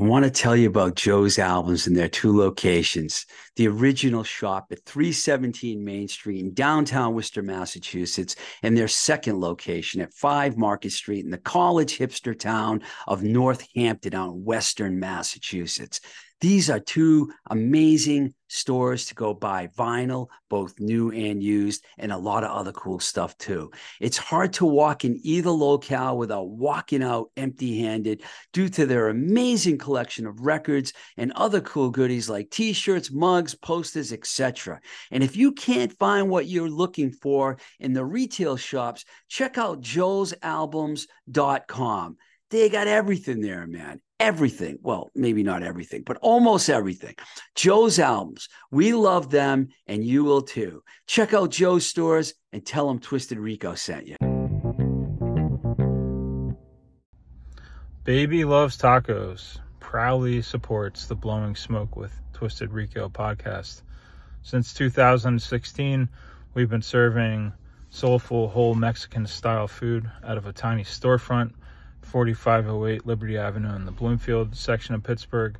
I want to tell you about Joe's albums in their two locations. The original shop at 317 Main Street in downtown Worcester, Massachusetts, and their second location at 5 Market Street in the college hipster town of Northampton in Western Massachusetts. These are two amazing stores to go buy vinyl, both new and used, and a lot of other cool stuff too. It's hard to walk in either locale without walking out empty handed due to their amazing collection of records and other cool goodies like t shirts, mugs, posters, etc. And if you can't find what you're looking for in the retail shops, check out joesalbums.com. They got everything there, man everything. Well, maybe not everything, but almost everything. Joe's albums. We love them and you will too. Check out Joe's stores and tell them Twisted Rico sent you. Baby Loves Tacos proudly supports the Blowing Smoke with Twisted Rico podcast. Since 2016, we've been serving soulful, whole Mexican style food out of a tiny storefront 4508 Liberty Avenue in the Bloomfield section of Pittsburgh.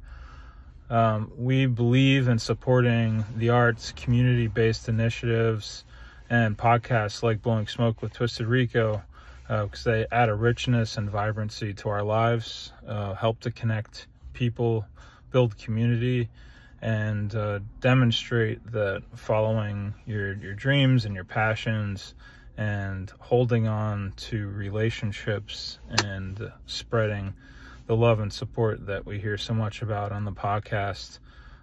Um, we believe in supporting the arts, community based initiatives, and podcasts like Blowing Smoke with Twisted Rico because uh, they add a richness and vibrancy to our lives, uh, help to connect people, build community, and uh, demonstrate that following your, your dreams and your passions and holding on to relationships and spreading the love and support that we hear so much about on the podcast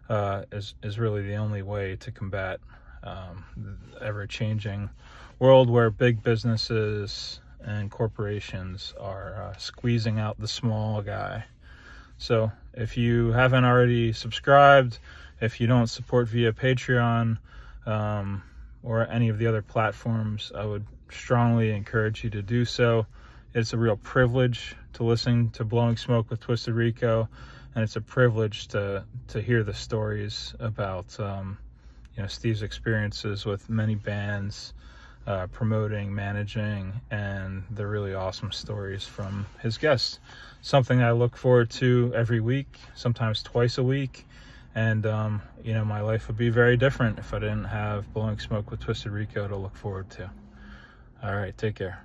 uh, is is really the only way to combat um, the ever-changing world where big businesses and corporations are uh, squeezing out the small guy. So if you haven't already subscribed, if you don't support via Patreon, um, or any of the other platforms, I would strongly encourage you to do so. It's a real privilege to listen to Blowing Smoke with Twisted Rico, and it's a privilege to to hear the stories about um, you know Steev's experiences with many bands, uh, promoting, managing, and the really awesome stories from his guests. Something I look forward to every week, sometimes twice a week and um, you know my life would be very different if I didn't have blowing smoke with Twisted Rico to look forward to. All right, take care.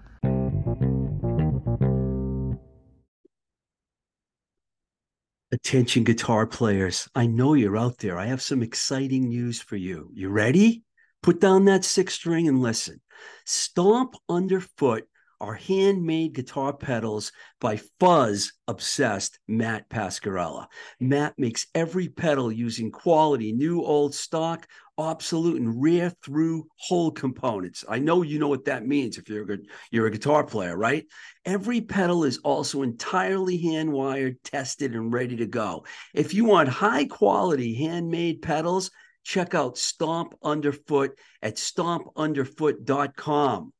Attention guitar players, I know you're out there. I have some exciting news for you. You ready? Put down that six string and listen. Stomp underfoot are handmade guitar pedals by fuzz obsessed Matt Pasquarella. Matt makes every pedal using quality, new, old, stock, obsolete, and rare through hole components. I know you know what that means if you're a, you're a guitar player, right? Every pedal is also entirely hand wired, tested, and ready to go. If you want high quality handmade pedals, check out Stomp Underfoot at stompunderfoot.com.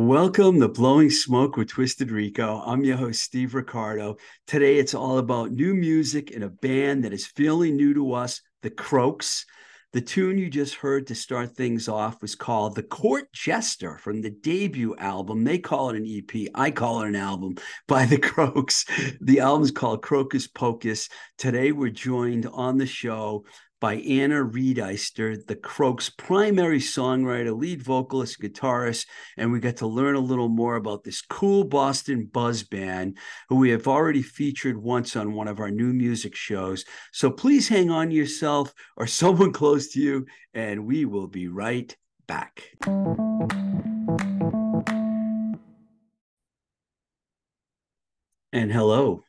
Welcome to Blowing Smoke with Twisted Rico. I'm your host, Steev Riccardo. Today it's all about new music and a band that is fairly new to us, The Croaks. The tune you just heard to start things off was called The Court Jester from the debut album. They call it an EP. I call it an album by The Croaks. The album's called Crocus Pocus. Today we're joined on the show by Anna Reidister, the Croaks' primary songwriter, lead vocalist, guitarist, and we got to learn a little more about this cool Boston buzz band who we have already featured once on one of our new music shows. So please hang on yourself or someone close to you, and we will be right back. And hello.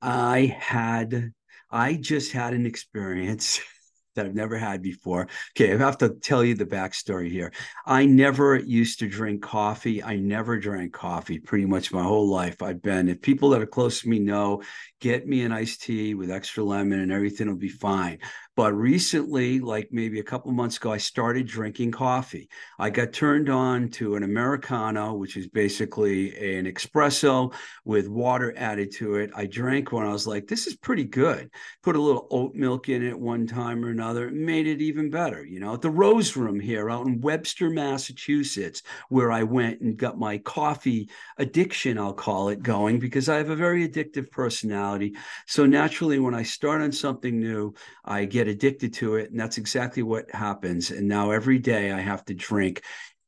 I had I just had an experience that I've never had before. Okay, I have to tell you the backstory here. I never used to drink coffee. I never drank coffee pretty much my whole life. I've been, if people that are close to me know, get me an iced tea with extra lemon and everything will be fine. But recently, like maybe a couple months ago, I started drinking coffee. I got turned on to an Americano, which is basically an espresso with water added to it. I drank one. I was like, this is pretty good. Put a little oat milk in it one time or another. It made it even better. You know, at the Rose Room here out in Webster, Massachusetts, where I went and got my coffee addiction, I'll call it, going because I have a very addictive personality. So naturally, when I start on something new, I get addicted to it. And that's exactly what happens. And now every day I have to drink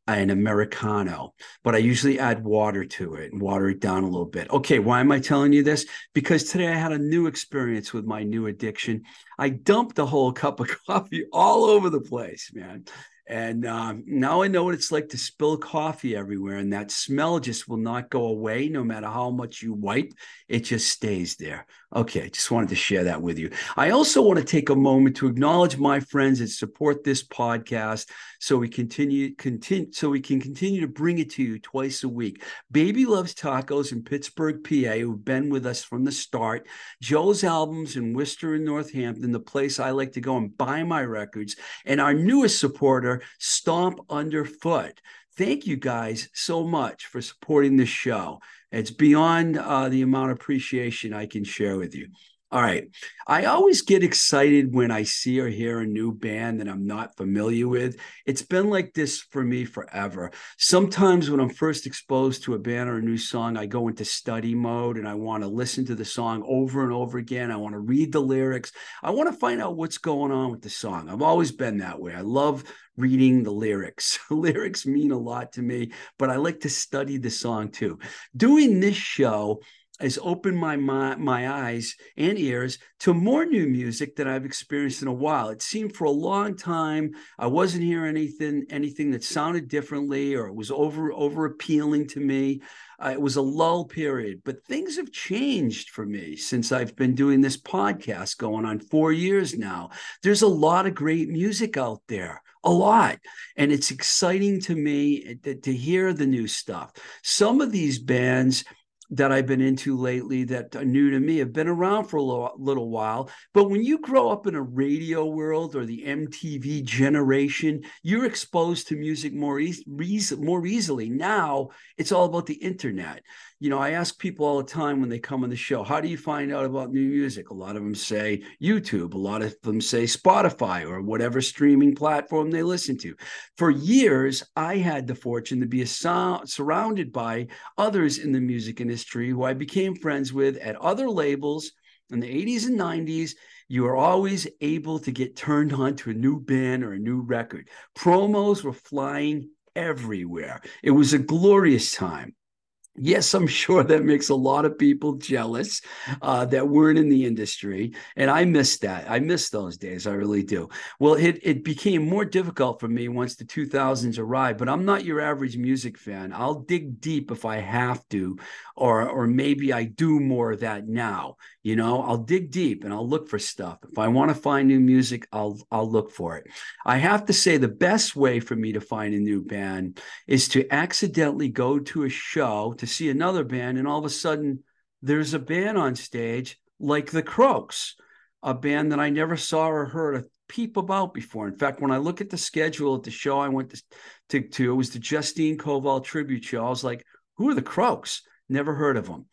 an Americano, but I usually add water to it and water it down a little bit. Okay, why am I telling you this? Because today I had a new experience with my new addiction. I dumped a whole cup of coffee all over the place, man. And um, now I know what it's like to spill coffee everywhere, and that smell just will not go away no matter how much you wipe. It just stays there. Okay, just wanted to share that with you. I also want to take a moment to acknowledge my friends that support this podcast, so we continue continue so we can continue to bring it to you twice a week. Baby loves tacos in Pittsburgh, PA, who've been with us from the start. Joe's albums in Worcester and Northampton, the place I like to go and buy my records, and our newest supporter, Stomp Underfoot. Thank you guys so much for supporting this show. It's beyond uh, the amount of appreciation I can share with you. All right. I always get excited when I see or hear a new band that I'm not familiar with. It's been like this for me forever. Sometimes when I'm first exposed to a band or a new song, I go into study mode and I want to listen to the song over and over again. I want to read the lyrics. I want to find out what's going on with the song. I've always been that way. I love reading the lyrics. lyrics mean a lot to me, but I like to study the song too. Doing this show, has opened my, my my eyes and ears to more new music that I've experienced in a while. It seemed for a long time I wasn't hearing anything anything that sounded differently or was over over appealing to me. Uh, it was a lull period, but things have changed for me since I've been doing this podcast going on four years now. There's a lot of great music out there, a lot. And it's exciting to me eh, to, to hear the new stuff. Some of these bands that I've been into lately that are new to me have been around for a little, little while. But when you grow up in a radio world or the MTV generation, you're exposed to music more, e- more easily. Now it's all about the internet you know, I ask people all the time when they come on the show, how do you find out about new music? A lot of them say YouTube, a lot of them say Spotify or whatever streaming platform they listen to. For years, I had the fortune to be so- surrounded by others in the music industry who I became friends with at other labels in the 80s and 90s you are always able to get turned on to a new band or a new record. Promos were flying everywhere. It was a glorious time. Yes, I'm sure that makes a lot of people jealous uh, that weren't in the industry. And I miss that. I miss those days. I really do. Well, it, it became more difficult for me once the 2000s arrived, but I'm not your average music fan. I'll dig deep if I have to, or, or maybe I do more of that now. You know, I'll dig deep and I'll look for stuff. If I want to find new music, I'll, I'll look for it. I have to say the best way for me to find a new band is to accidentally go to a show to see another band, and all of a sudden there's a band on stage like the Croaks, a band that I never saw or heard a peep about before. In fact, when I look at the schedule at the show I went to, to, to it was the Justine Koval tribute show. I was like, who are the Croaks? Never heard of them.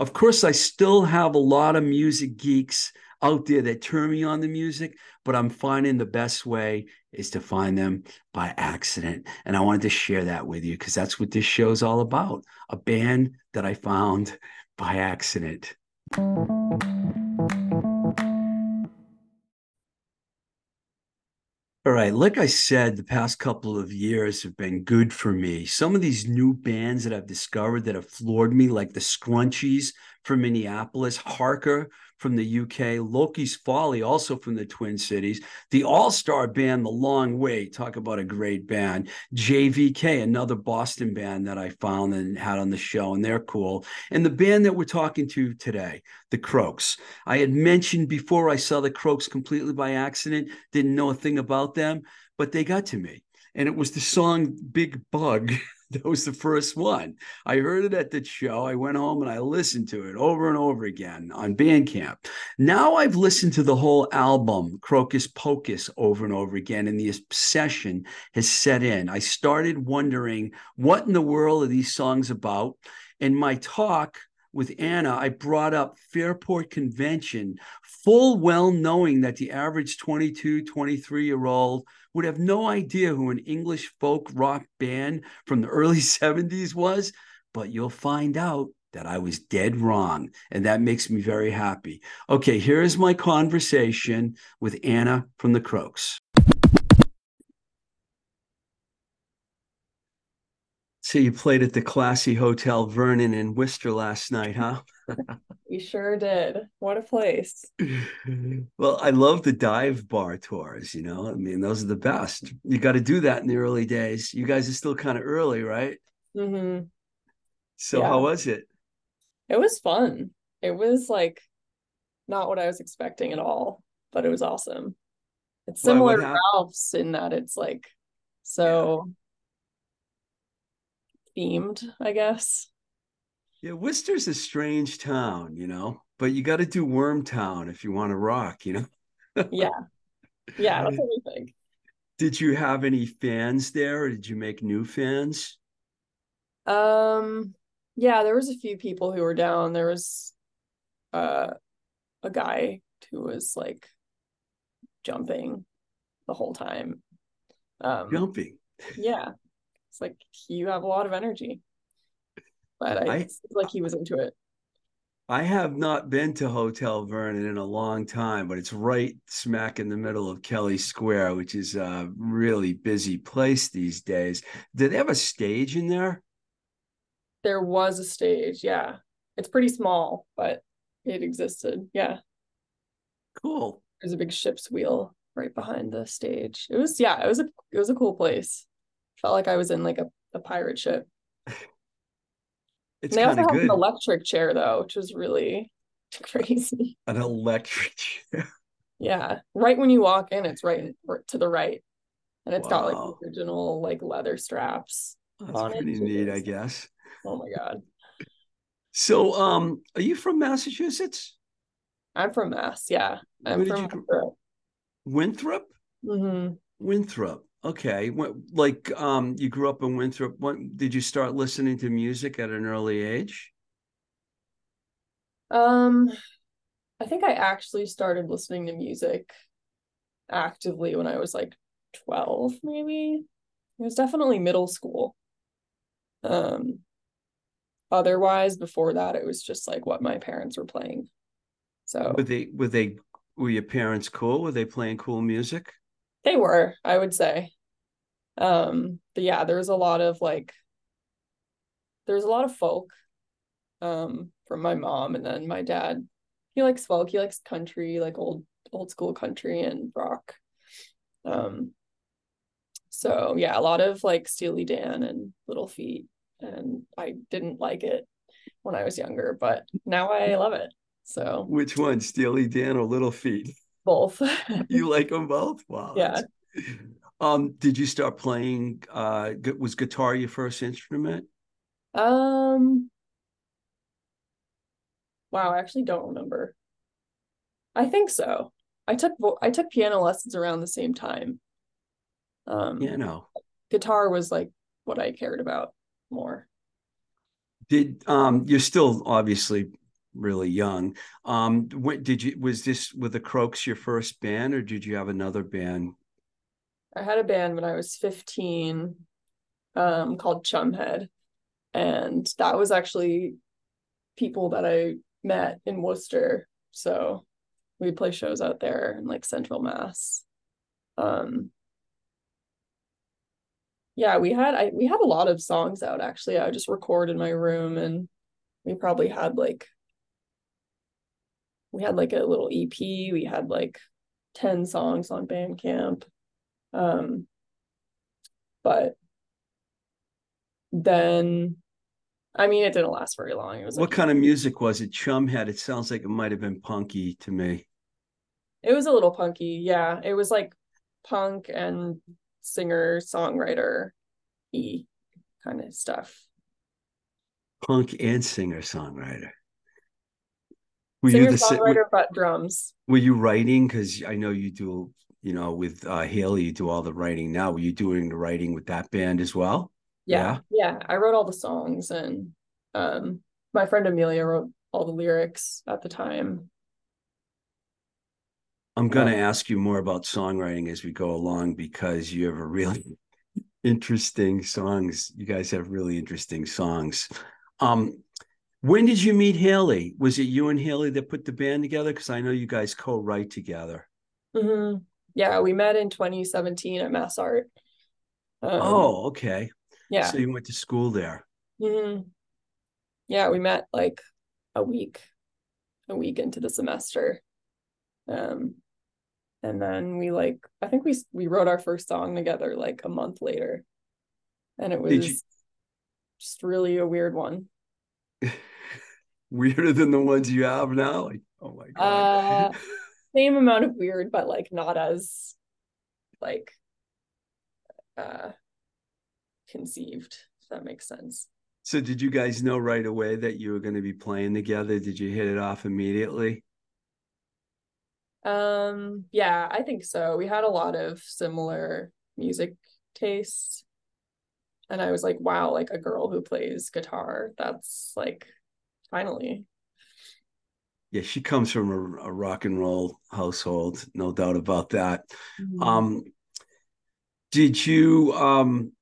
Of course, I still have a lot of music geeks out there that turn me on the music, but I'm finding the best way is to find them by accident. And I wanted to share that with you because that's what this show is all about a band that I found by accident. All right. Like I said, the past couple of years have been good for me. Some of these new bands that I've discovered that have floored me, like the Scrunchies from Minneapolis, Harker from the UK, Loki's Folly, also from the Twin Cities, the All Star band, The Long Way. Talk about a great band. JVK, another Boston band that I found and had on the show, and they're cool. And the band that we're talking to today, The Croaks. I had mentioned before I saw The Croaks completely by accident, didn't know a thing about them, but they got to me. And it was the song Big Bug. that was the first one. I heard it at the show. I went home and I listened to it over and over again on Bandcamp. Now I've listened to the whole album, Crocus Pocus, over and over again, and the obsession has set in. I started wondering what in the world are these songs about? And my talk with Anna, I brought up Fairport Convention, full well knowing that the average 22, 23 year old would have no idea who an English folk rock band from the early 70s was, but you'll find out that I was dead wrong. And that makes me very happy. Okay, here is my conversation with Anna from the Croaks. So you played at the classy Hotel Vernon in Worcester last night, huh? we sure did. What a place. well, I love the dive bar tours, you know. I mean, those are the best. You got to do that in the early days. You guys are still kind of early, right? Mm-hmm. So yeah. how was it? It was fun. It was like not what I was expecting at all, but it was awesome. It's similar to Ralph's in that it's like so themed, I guess. Yeah, Worcester's a strange town, you know, but you got to do Wormtown if you want to rock, you know. yeah, yeah, that's what we think. Did you have any fans there, or did you make new fans? Um, yeah, there was a few people who were down. There was uh a guy who was like jumping the whole time. Um, jumping. Yeah, it's like you have a lot of energy. But I, I like he was into it. I have not been to Hotel Vernon in a long time, but it's right smack in the middle of Kelley Square, which is a really busy place these days. Did they have a stage in there? There was a stage, yeah. It's pretty small, but it existed. Yeah. Cool. There's a big ship's wheel right behind the stage. It was yeah, it was a it was a cool place felt like I was in like a, a pirate ship. It's they also have an electric chair though, which is really crazy. An electric chair. Yeah, right when you walk in, it's right to the right, and it's wow. got like original like leather straps. That's pretty it. neat, I guess. Oh my god. So, um, are you from Massachusetts? I'm from Mass. Yeah, I'm from Winthrop. Winthrop. Mm-hmm. Winthrop. Okay, like um, you grew up in Winthrop. When did you start listening to music at an early age? Um, I think I actually started listening to music actively when I was like 12, maybe. It was definitely middle school. Um, otherwise, before that, it was just like what my parents were playing. So were they were they were your parents cool? Were they playing cool music? They were, I would say. Um, but yeah, there's a lot of like there's a lot of folk um from my mom and then my dad. He likes folk, he likes country, like old old school country and rock. Um so yeah, a lot of like Steely Dan and Little Feat. And I didn't like it when I was younger, but now I love it. So which one, Steely Dan or Little Feat? Both. you like them both? Wow. Yeah. Um, did you start playing? Uh, was guitar your first instrument? Um. Wow, I actually don't remember. I think so. I took I took piano lessons around the same time. Um, you know, guitar was like what I cared about more. Did um you're still obviously really young. Um did you was this with the Croaks your first band or did you have another band? I had a band when I was 15 um called Chumhead and that was actually people that I met in Worcester. So we'd play shows out there in like Central Mass. Um yeah, we had I we had a lot of songs out actually. I just recorded in my room and we probably had like we had like a little EP. We had like 10 songs on Bandcamp. Um but then I mean it didn't last very long. It was what like, kind of music was it? Chumhead. It sounds like it might have been punky to me. It was a little punky, yeah. It was like punk and singer songwriter e kind of stuff. Punk and singer songwriter. Were singer you the songwriter, were, but drums? Were you writing? Because I know you do. You know, with uh, Haley, you do all the writing now. Were you doing the writing with that band as well? Yeah, yeah. yeah. I wrote all the songs, and um, my friend Amelia wrote all the lyrics at the time. I'm going to ask you more about songwriting as we go along because you have a really interesting songs. You guys have really interesting songs. Um, when did you meet Haley? Was it you and Haley that put the band together? Because I know you guys co-write together. Mm-hmm. Yeah, we met in 2017 at Mass Art. Um, oh, okay. Yeah. So you went to school there. Mm-hmm. Yeah, we met like a week, a week into the semester. Um, and then we like i think we we wrote our first song together like a month later and it was you... just really a weird one weirder than the ones you have now like oh my god uh, same amount of weird but like not as like uh conceived if that makes sense so did you guys know right away that you were going to be playing together did you hit it off immediately um, yeah, I think so. We had a lot of similar music tastes. And I was like, wow, like a girl who plays guitar. That's like finally. Yeah, she comes from a, a rock and roll household, no doubt about that. Mm-hmm. Um did you um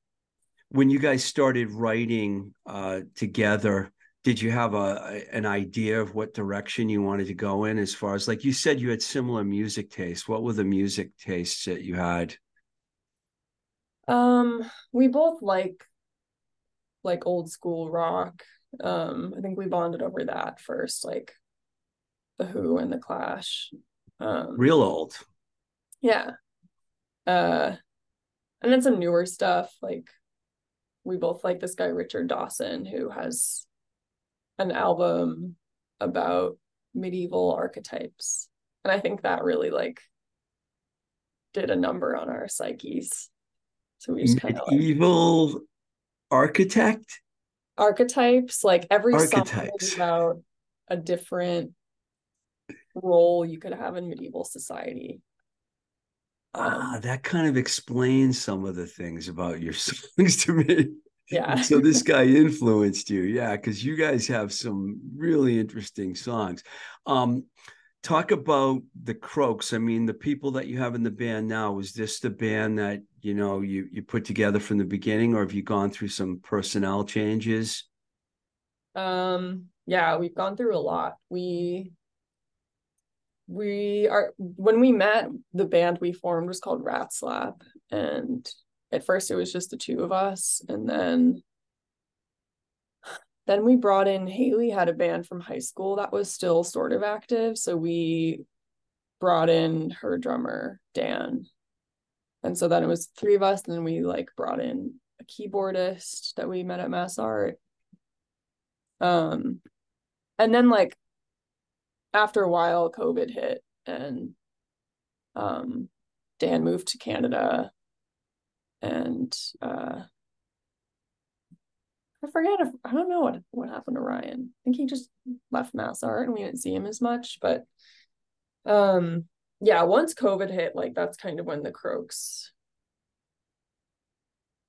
when you guys started writing uh together did you have a an idea of what direction you wanted to go in as far as like you said you had similar music tastes what were the music tastes that you had um we both like like old school rock um i think we bonded over that first like the who and the clash um real old yeah uh and then some newer stuff like we both like this guy richard dawson who has an album about medieval archetypes. And I think that really like did a number on our psyches. So we just kind of medieval like, architect archetypes, like every archetypes. song is about a different role you could have in medieval society. Ah, um, that kind of explains some of the things about your songs to me. Yeah. so this guy influenced you. Yeah, because you guys have some really interesting songs. Um, talk about the Croaks. I mean, the people that you have in the band now, is this the band that you know you you put together from the beginning, or have you gone through some personnel changes? Um, yeah, we've gone through a lot. We we are when we met, the band we formed was called Rat Slap, and at first it was just the two of us and then then we brought in Haley had a band from high school that was still sort of active so we brought in her drummer Dan and so then it was three of us and then we like brought in a keyboardist that we met at Mass Art um and then like after a while covid hit and um Dan moved to Canada and uh I forget if I don't know what what happened to Ryan. I think he just left Mass Art and we didn't see him as much, but um yeah, once COVID hit, like that's kind of when the Croaks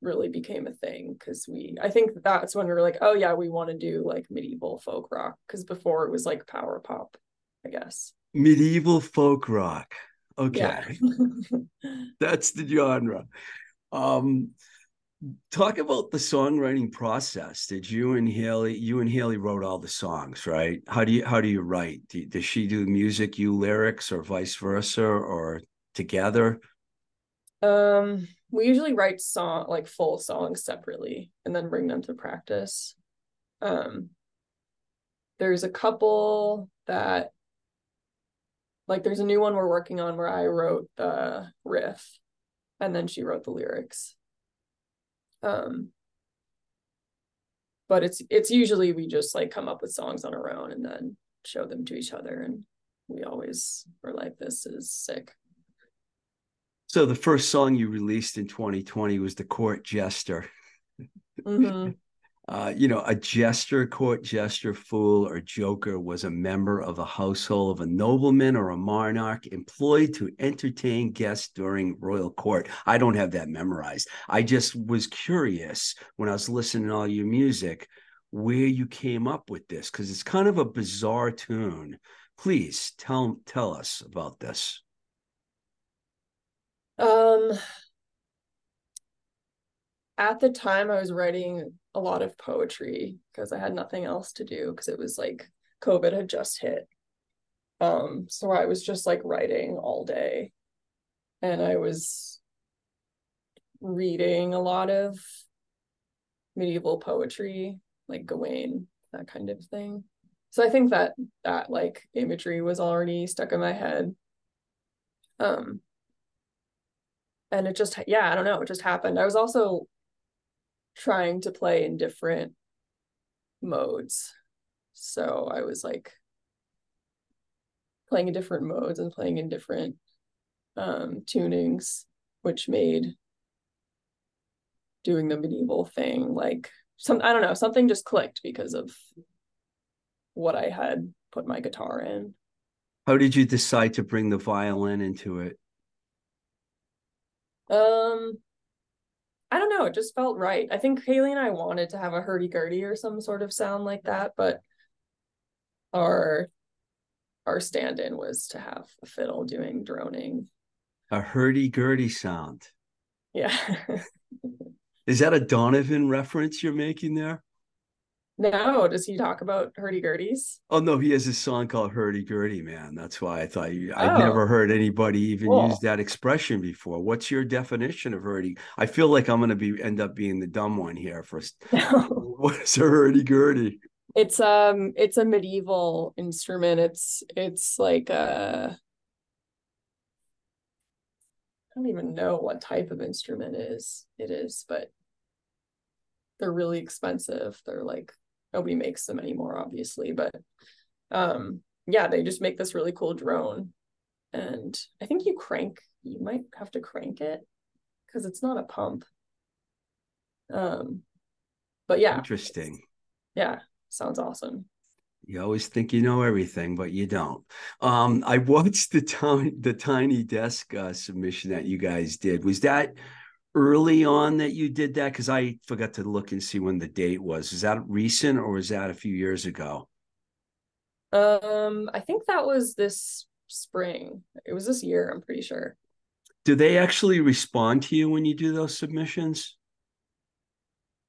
really became a thing because we I think that's when we were like, oh yeah, we want to do like medieval folk rock because before it was like power pop, I guess. Medieval folk rock. Okay. Yeah. That's the genre. Um talk about the songwriting process. Did you and Haley you and Haley wrote all the songs, right? How do you how do you write? Do, does she do music, you lyrics, or vice versa, or together? um we usually write song like full songs separately and then bring them to practice. Um there's a couple that like there's a new one we're working on where I wrote the riff and then she wrote the lyrics. Um but it's it's usually we just like come up with songs on our own and then show them to each other and we always are like this is sick. So the first song you released in 2020 was the Court Jester. Mhm. Uh, you know, a jester, court jester, fool, or joker was a member of the household of a nobleman or a monarch employed to entertain guests during royal court. I don't have that memorized. I just was curious when I was listening to all your music where you came up with this because it's kind of a bizarre tune. Please tell tell us about this. Um, at the time, I was writing a lot of poetry because I had nothing else to do because it was like COVID had just hit. Um, so I was just like writing all day, and I was reading a lot of medieval poetry, like Gawain, that kind of thing. So I think that that like imagery was already stuck in my head. Um, and it just yeah i don't know it just happened i was also trying to play in different modes so i was like playing in different modes and playing in different um tunings which made doing the medieval thing like some i don't know something just clicked because of what i had put my guitar in How did you decide to bring the violin into it? Um, I don't know. It just felt right. I think Haley and I wanted to have a hurdy-gurdy or some sort of sound like that, but our our stand-in was to have a fiddle doing droning. A hurdy-gurdy sound. Yeah. Is that a Donovan reference you're making there? No, does he talk about hurdy-gurdies? Oh no, he has a song called "Hurdy Gurdy," man. That's why I thought you. I'd Oh. never heard anybody even Cool. use that expression before. What's your definition of hurdy? I feel like I'm going to be end up being the dumb one here. For what's a hurdy gurdy? It's um it's a medieval instrument. It's it's like uh I don't even know what type of instrument is it is, but they're really expensive. They're like nobody makes them anymore, obviously, but um yeah, they just make this really cool drone. And I think you crank, you might have to crank it because it's not a pump. Um but yeah, Interesting. yeah, sounds awesome. You always think you know everything, but you don't. Um, I watched the tiny the tiny desk uh, submission that you guys did. Was that early on that you did that? Because I forgot to look and see when the date was. Is that recent or was that a few years ago? Um, I think that was this spring. It was this year, I'm pretty sure. Do they actually respond to you when you do those submissions?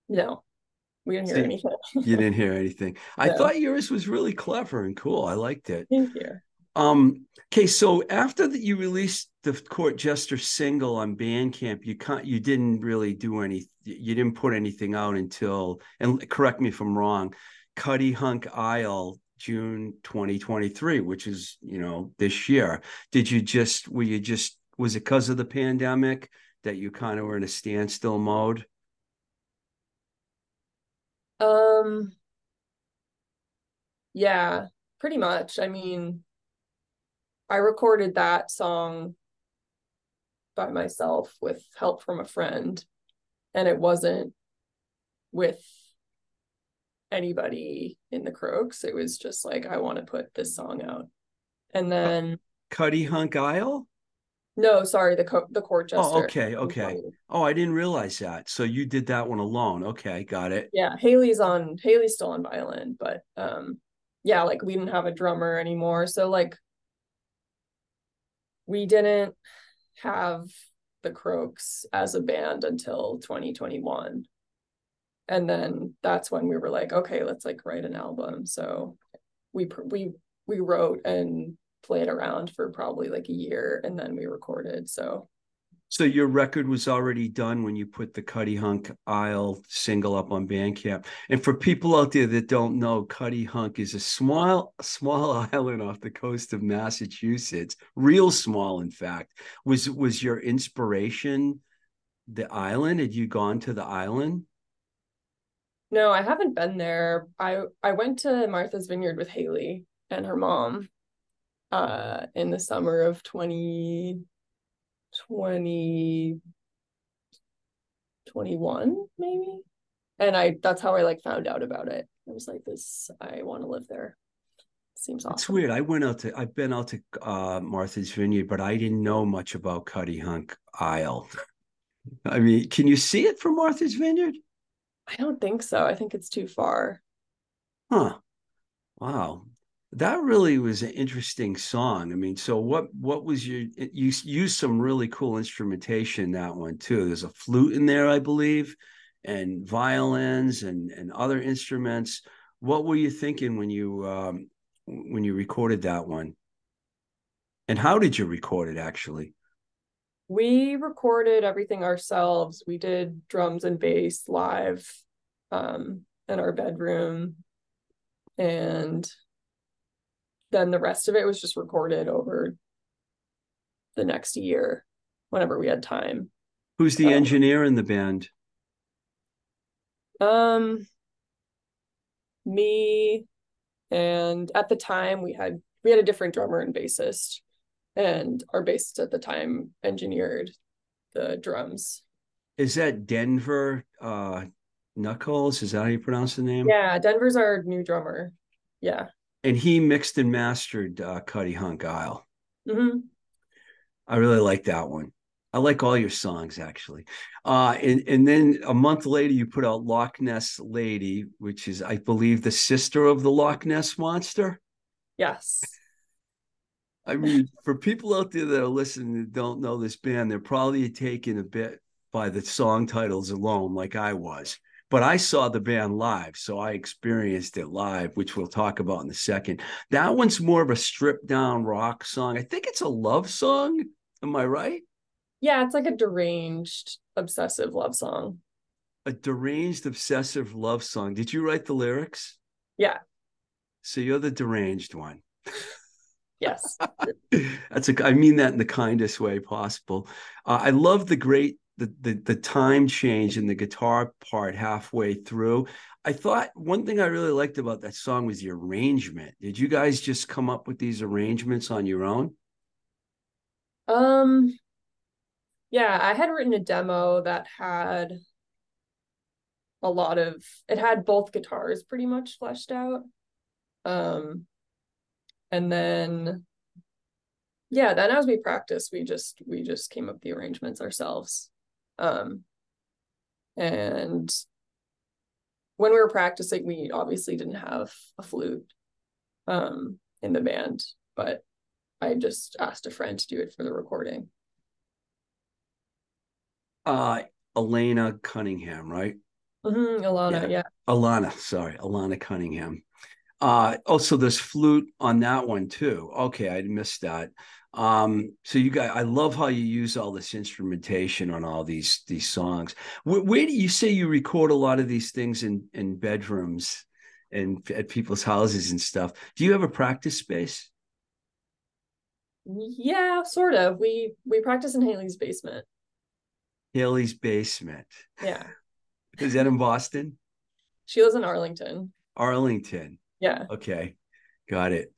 No, we didn't hear See, anything. You didn't hear anything. I No. thought yours was really clever and cool. I liked it. Thank you. Um, okay, so after that you released the Court Jester single on Bandcamp, you can't you didn't really do any you didn't put anything out until and correct me if I'm wrong, Cuttyhunk Isle June 2023, which is, you know, this year. Did you just were you just was it because of the pandemic that you kind of were in a standstill mode? Um, yeah, pretty much. I mean, I recorded that song by myself with help from a friend, and it wasn't with anybody in the Croaks. It was just like, I want to put this song out. And then Cuttyhunk Isle? No, sorry, the co- the court jester. Oh, okay, okay. Oh, I didn't realize that. So you did that one alone. Okay, got it. Yeah, Haley's on Haley's still on violin, but um yeah, like we didn't have a drummer anymore. So like we didn't have the Croaks as a band until 2021. And then that's when we were like, okay, let's like write an album. So we we we wrote and played around for probably like a year and then we recorded. So so your record was already done when you put the Cuttyhunk Isle single up on Bandcamp. And for people out there that don't know, Cuttyhunk is a small, small island off the coast of Massachusetts, real small, in fact. Was was your inspiration the island? Had you gone to the island? No, I haven't been there. I I went to Martha's Vineyard with Haley and her mom uh in the summer of 20 20 21 maybe? And i that's how i like found out about it. I was like this i want to live there. Seems awesome. it's weird. I went out to i've been out to uh martha's vineyard but i didn't know much about Cuttyhunk isle. I mean can you see it from martha's vineyard? I don't think so. I think it's too far. Huh. Wow that really was an interesting song. I mean, so what what was your you used some really cool instrumentation that one too. There's a flute in there, I believe, and violins and and other instruments. What were you thinking when you um when you recorded that one? And how did you record it actually? We recorded everything ourselves. We did drums and bass live um in our bedroom and then the rest of it was just recorded over the next year whenever we had time. Who's the um, engineer in the band? Um me and at the time we had we had a different drummer and bassist and our bassist at the time engineered the drums. Is that Denver uh Knuckles? Is that how you pronounce the name? Yeah, Denver's our new drummer. Yeah and he mixed and mastered uh, Cuttyhunk Isle. Mm-hmm. I really like that one. I like all your songs actually. Uh, and and then a month later, you put out Loch Ness Lady, which is, I believe, the sister of the Loch Ness monster. Yes. I mean, for people out there that are listening that don't know this band, they're probably taken a bit by the song titles alone, like I was but I saw the band live, so I experienced it live, which we'll talk about in a second. That one's more of a stripped down rock song. I think it's a love song. Am I right? Yeah, it's like a deranged, obsessive love song. A deranged, obsessive love song. Did you write the lyrics? Yeah. So you're the deranged one. Yes. That's a I mean that in the kindest way possible. Uh, I love the great the, the the time change in the guitar part halfway through. I thought one thing I really liked about that song was the arrangement. Did you guys just come up with these arrangements on your own? Um yeah, I had written a demo that had a lot of it had both guitars pretty much fleshed out. Um and then yeah, then as we practiced, we just we just came up the arrangements ourselves. Um, and when we were practicing, we obviously didn't have a flute um, in the band, but I just asked a friend to do it for the recording. Uh, Elena Cunningham, right? Mm-hmm, Alana, yeah. yeah. Alana, sorry, Alana Cunningham. Uh, also, there's flute on that one too. Okay, I missed that. Um, so you guys, I love how you use all this instrumentation on all these these songs. Where, where do you say you record a lot of these things in in bedrooms and at people's houses and stuff? Do you have a practice space? Yeah, sort of. We we practice in Haley's basement. Haley's basement. Yeah. Is that in Boston? She lives in Arlington. Arlington. Yeah. Okay. Got it.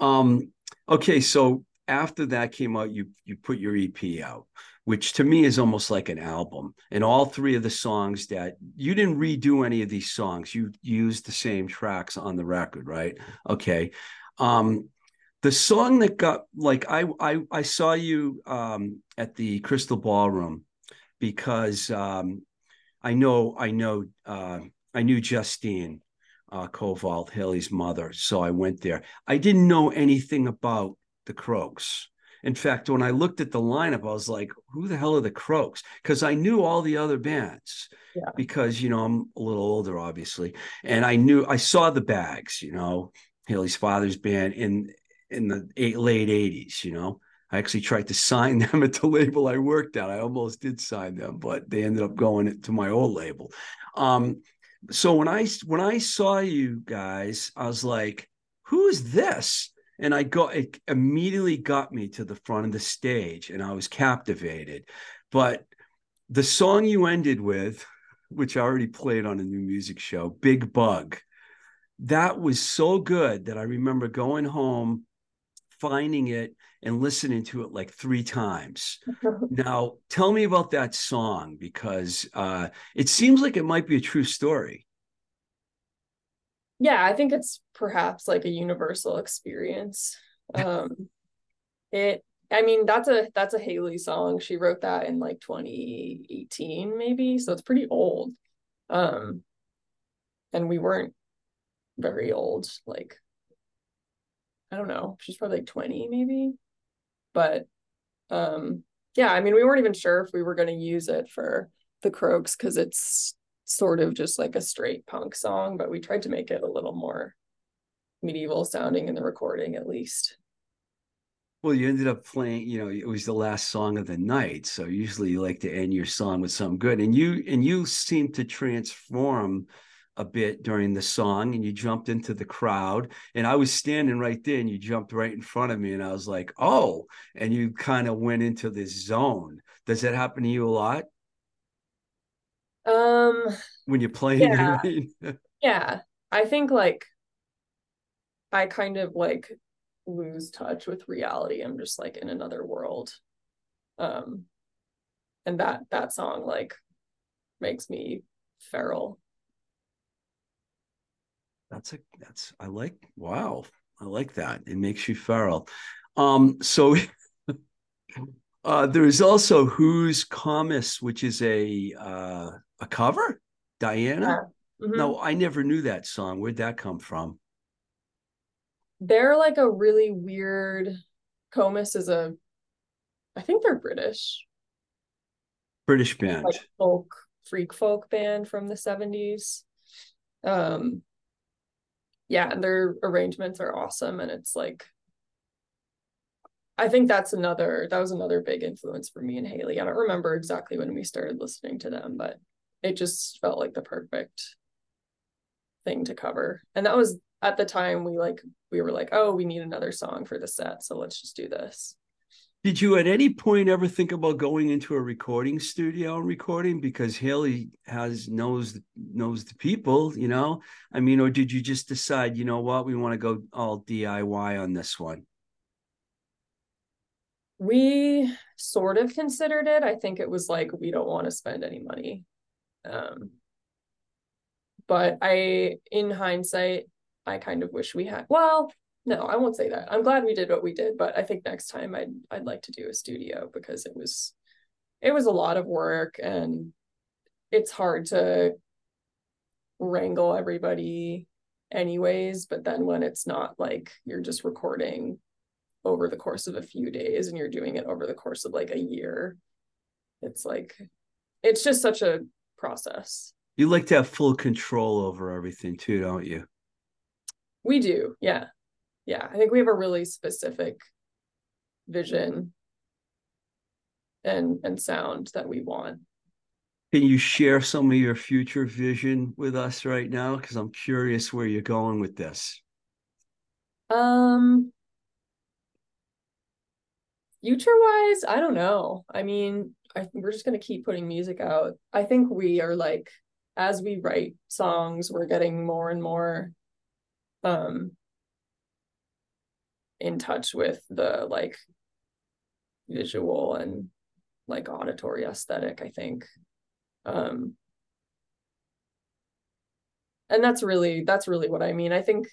Um, okay, so after that came out, you you put your EP out, which to me is almost like an album. And all three of the songs that you didn't redo any of these songs, you used the same tracks on the record, right? Okay. Um, the song that got like I I I saw you um, at the Crystal Ballroom because um, I know I know uh, I knew Justine uh, Koval, Haley's mother, so I went there. I didn't know anything about the Croaks. In fact, when I looked at the lineup, I was like, "Who the hell are the Croaks?" Because I knew all the other bands. Yeah. Because you know I'm a little older, obviously, and I knew I saw the Bags. You know, Haley's father's band in in the eight, late '80s. You know, I actually tried to sign them at the label I worked at. I almost did sign them, but they ended up going to my old label. Um, so when I when I saw you guys, I was like, "Who is this?" And I got it immediately got me to the front of the stage, and I was captivated. But the song you ended with, which I already played on a new music show, "Big Bug," that was so good that I remember going home, finding it, and listening to it like three times. now, tell me about that song because uh, it seems like it might be a true story. Yeah, I think it's perhaps like a universal experience. Um, it, I mean, that's a that's a Haley song. She wrote that in like 2018, maybe, so it's pretty old. Um, and we weren't very old, like I don't know, she's probably like 20 maybe but um yeah i mean we weren't even sure if we were going to use it for the croaks because it's sort of just like a straight punk song but we tried to make it a little more medieval sounding in the recording at least well you ended up playing you know it was the last song of the night so usually you like to end your song with something good and you and you seem to transform a bit during the song and you jumped into the crowd and I was standing right there and you jumped right in front of me and I was like, "Oh." And you kind of went into this zone. Does that happen to you a lot? Um when you're playing yeah. yeah. I think like I kind of like lose touch with reality. I'm just like in another world. Um and that that song like makes me feral that's a that's I like wow. I like that. It makes you feral. Um so uh there is also Who's Comus, which is a uh a cover, Diana. Yeah. Mm-hmm. No, I never knew that song. Where'd that come from? They're like a really weird Comus is a I think they're British. British band. Like folk freak folk band from the 70s. Um yeah, and their arrangements are awesome. And it's like, I think that's another, that was another big influence for me and Haley. I don't remember exactly when we started listening to them, but it just felt like the perfect thing to cover. And that was at the time we like, we were like, oh, we need another song for the set. So let's just do this. Did you at any point ever think about going into a recording studio and recording because Haley has knows knows the people, you know? I mean, or did you just decide, you know what, we want to go all DIY on this one? We sort of considered it. I think it was like we don't want to spend any money. Um but I in hindsight, I kind of wish we had well, no, I won't say that. I'm glad we did what we did, but I think next time I'd I'd like to do a studio because it was it was a lot of work and it's hard to wrangle everybody anyways, but then when it's not like you're just recording over the course of a few days and you're doing it over the course of like a year, it's like it's just such a process. You like to have full control over everything too, don't you? We do. Yeah yeah, I think we have a really specific vision and and sound that we want. Can you share some of your future vision with us right now? Because I'm curious where you're going with this. Um, future wise, I don't know. I mean, I we're just gonna keep putting music out. I think we are like, as we write songs, we're getting more and more um in touch with the like visual and like auditory aesthetic i think um and that's really that's really what i mean i think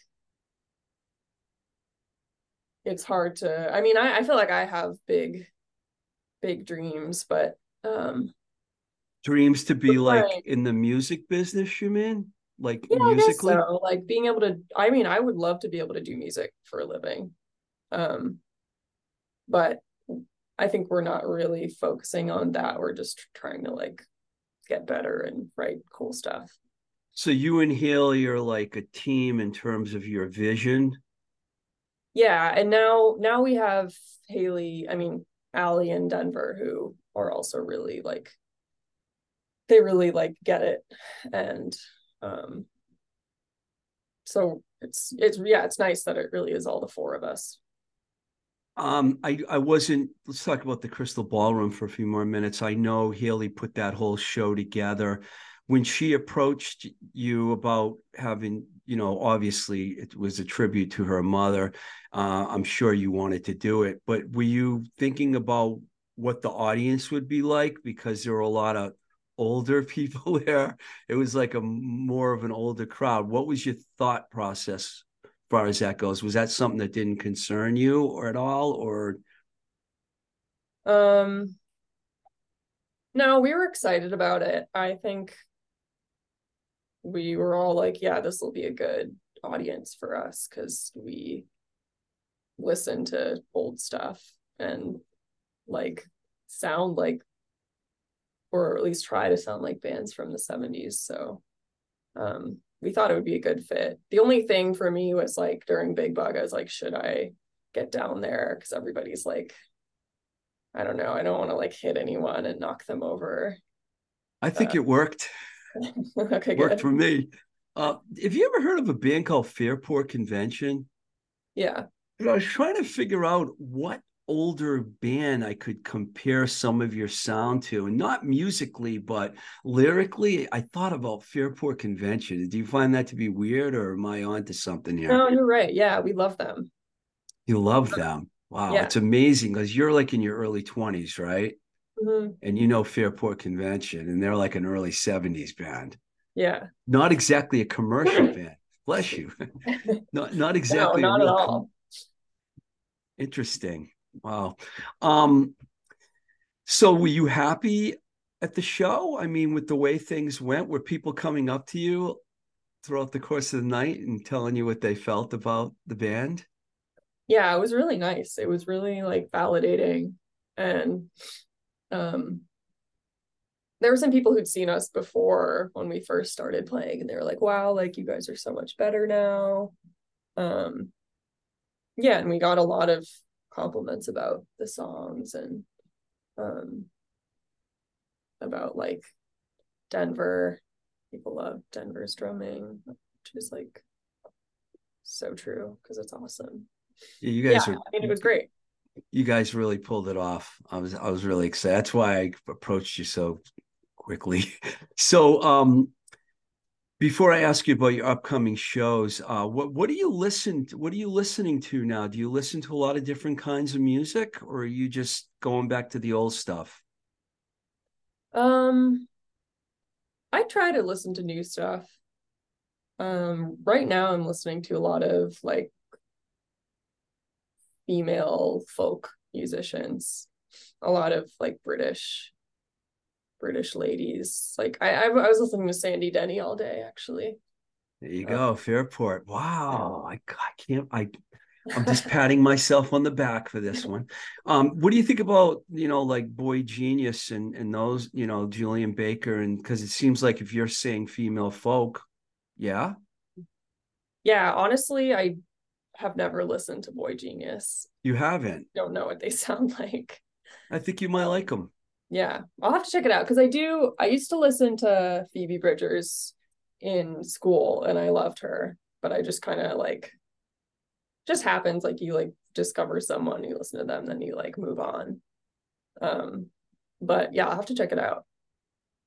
it's hard to I mean, I, I feel like I have big, big dreams, but um dreams to be like Right. in the music business, you mean? Like yeah, musically? so. Like being able to I mean, I would love to be able to do music for a living. Um but I think we're not really focusing on that. We're just trying to like get better and write cool stuff. So you and Haley are like a team in terms of your vision. Yeah, and now now we have Haley, I mean Allie and Denver who are also really like they really like get it and um so it's it's yeah, it's nice that it really is all the four of us. Um, I I wasn't. Let's talk about the Crystal Ballroom for a few more minutes. I know Haley put that whole show together. When she approached you about having, you know, obviously it was a tribute to her mother. Uh, I'm sure you wanted to do it, but were you thinking about what the audience would be like? Because there were a lot of older people there. It was like a more of an older crowd. What was your thought process as far as that goes? Was that something that didn't concern you or at all? Or Um no, we were excited about it. I think we were all like, yeah, this will be a good audience for us because we listen to old stuff and like sound like or at least try to sound like bands from the 70s. So um we thought it would be a good fit. The only thing for me was like during Big Bug, I was like, should I get down there? Because everybody's like, I don't know, I don't want to like hit anyone and knock them over. I think Uh, it worked. okay, Worked good. for me. Uh, have you ever heard of a band called Fairport Convention? Yeah. You know, I was trying to figure out what older band I could compare some of your sound to, and not musically, but lyrically. I thought about Fairport Convention. Do you find that to be weird, or am I onto something here? No, you're right. Yeah, we love them. You love them. Wow, Yeah. it's amazing because you're like in your early 20s, right? Mhm. And you know Fairport Convention, and they're like an early 70s band. Yeah. Not exactly a commercial band. Bless you. Not not exactly no, a not at real com- all. Interesting. Wow. Um, so were you happy at the show? I mean, with the way things went, were people coming up to you throughout the course of the night and telling you what they felt about the band? Yeah, it was really nice. It was really like validating. And um there were some people who'd seen us before when we first started playing and they were like, wow, like you guys are so much better now. Um yeah, and we got a lot of compliments about the songs and um about like Denver. People love Denver's drumming, which is like so true because it's awesome. Yeah, you guys yeah, are I mean it was great. You guys really pulled it off. I was I was really excited. That's why I approached you so quickly. So um before I ask you about your upcoming shows, uh what what do you listen to, what are you listening to now? Do you listen to a lot of different kinds of music or are you just going back to the old stuff? Um, I try to listen to new stuff. Um, right now I'm listening to a lot of like female folk musicians, a lot of like British British ladies. Like I I, I was listening to Sandy Denny all day actually. There you Uh, go, Fairport. Wow. I, I can't I I'm just patting myself on the back for this one. Um, what do you think about, you know, like Boy Genius and and those, you know, Julien Baker and because it seems like if you're saying female folk, yeah. Yeah, honestly, I have never listened to Boy Genius. You haven't. Don't know what they sound like. I think you might like them. Yeah, I'll have to check it out because I do. I used to listen to Phoebe Bridgers in school and I loved her, but I just kind of like just happens like you like discover someone, you listen to them, then you like move on. Um, but yeah, I'll have to check it out.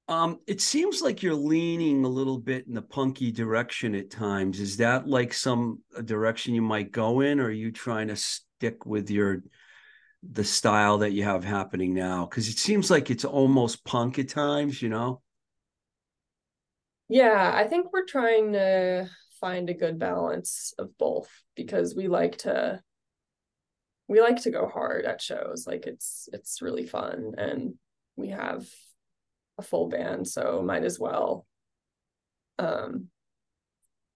Um, it seems like you're leaning a little bit in the punky direction at times. Is that like some direction you might go in, or are you trying to stick with your the style that you have happening now? Because it seems like it's almost punk at times, you know? Yeah, I think we're trying to find a good balance of both because we like to we like to go hard at shows. Like it's it's really fun and we have a full band, so might as well. Um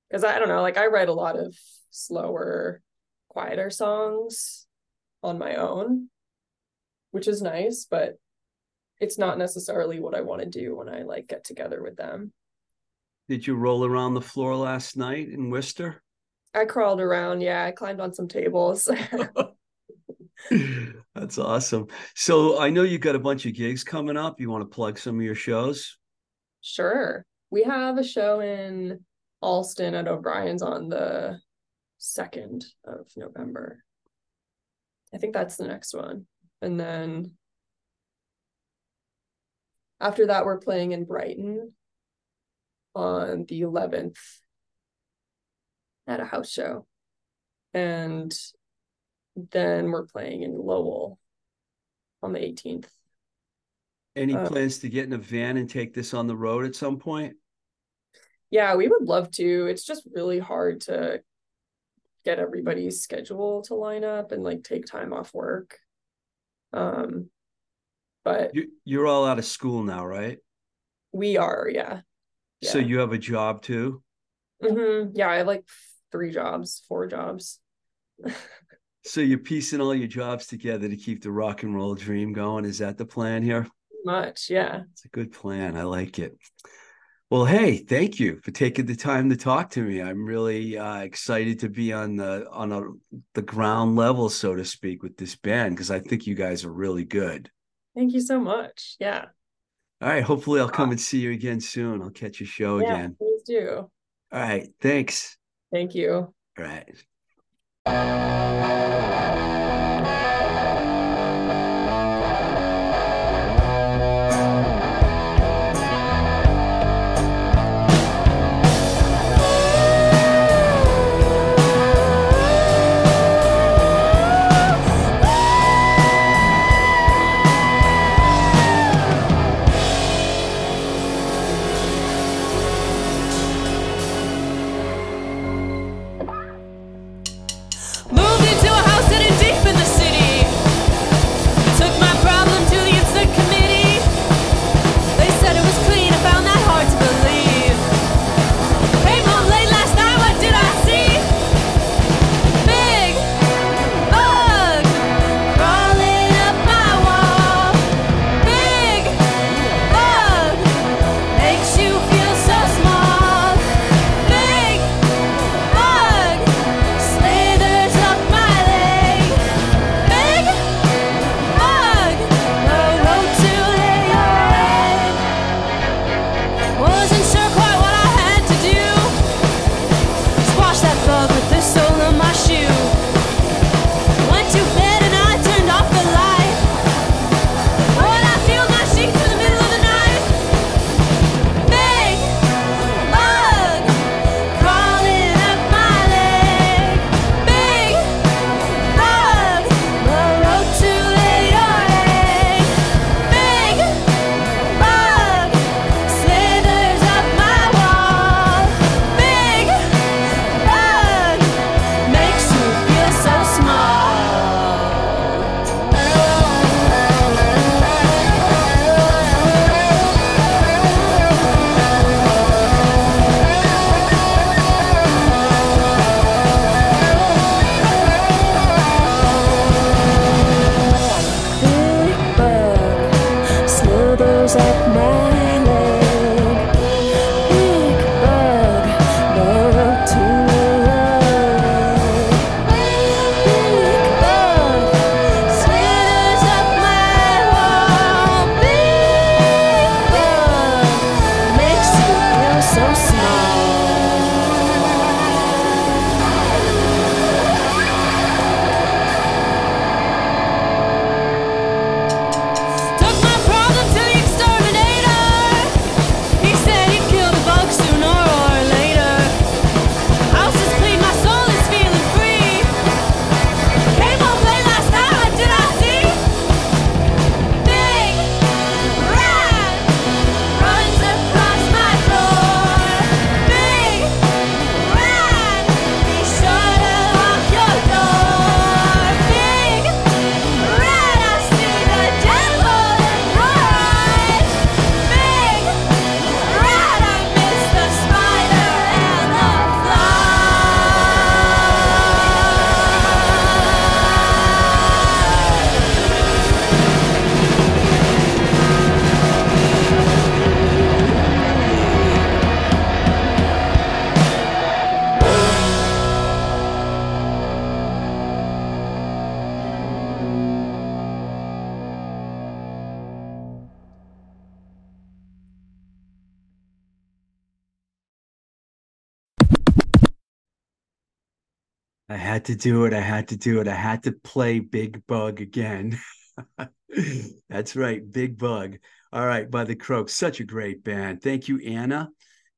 because I don't know, like I write a lot of slower, quieter songs on my own, which is nice, but it's not necessarily what I want to do when I like get together with them. Did you roll around the floor last night in Worcester? I crawled around, yeah, I climbed on some tables. That's awesome. So I know you've got a bunch of gigs coming up. You want to plug some of your shows? Sure. We have a show in Allston at O'Brien's on the 2nd of November. I think that's the next one. And then after that, we're playing in Brighton on the 11th at a house show. And then we're playing in Lowell on the 18th. Any uh, plans to get in a van and take this on the road at some point? Yeah, we would love to. It's just really hard to get everybody's schedule to line up and like take time off work. Um but you, you're all out of school now, right? We are, yeah. yeah. So you have a job too? Mm-hmm. Yeah, I have like three jobs, four jobs. so you're piecing all your jobs together to keep the rock and roll dream going. Is that the plan here? Much, yeah. It's a good plan. I like it. Well, hey, thank you for taking the time to talk to me. I'm really uh, excited to be on the on a, the ground level, so to speak, with this band because I think you guys are really good. Thank you so much. Yeah. All right. Hopefully, I'll come and see you again soon. I'll catch a show yeah, again. Please do. All right. Thanks. Thank you. All right. Took my had to do it. I had to do it. I had to play Big Bug again. That's right, Big Bug. All right, by the Croaks. Such a great band. Thank you, Anna.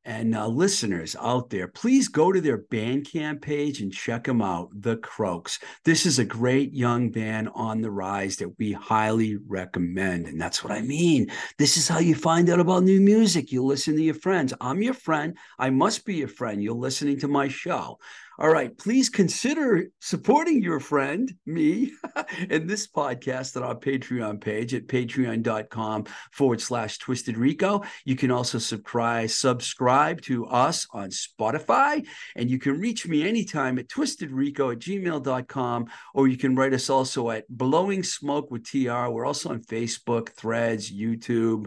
And uh, listeners out there, please go to their Bandcamp page and check them out, The Croaks. This is a great young band on the rise that we highly recommend. And that's what I mean. This is how you find out about new music. You listen to your friends. I'm your friend. I must be your friend. You're listening to my show. All right, please consider supporting your friend, me, in this podcast at our Patreon page at patreon.com forward slash twisted rico. You can also subscribe, subscribe, subscribe to us on Spotify, and you can reach me anytime at twistedrico at gmail.com, or you can write us also at blowing smoke with TR. We're also on Facebook, threads, YouTube,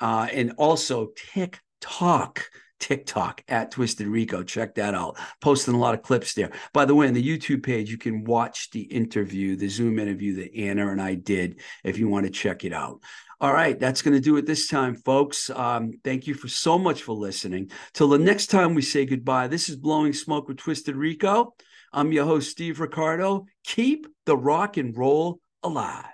uh, and also TikTok. TikTok at Twisted Rico. Check that out. Posting a lot of clips there. By the way, on the YouTube page, you can watch the interview, the Zoom interview that Anna and I did if you want to check it out. All right, that's going to do it this time, folks. Um, thank you for so much for listening. Till the next time we say goodbye, this is Blowing Smoke with Twisted Rico. I'm your host, Steev Riccardo. Keep the rock and roll alive.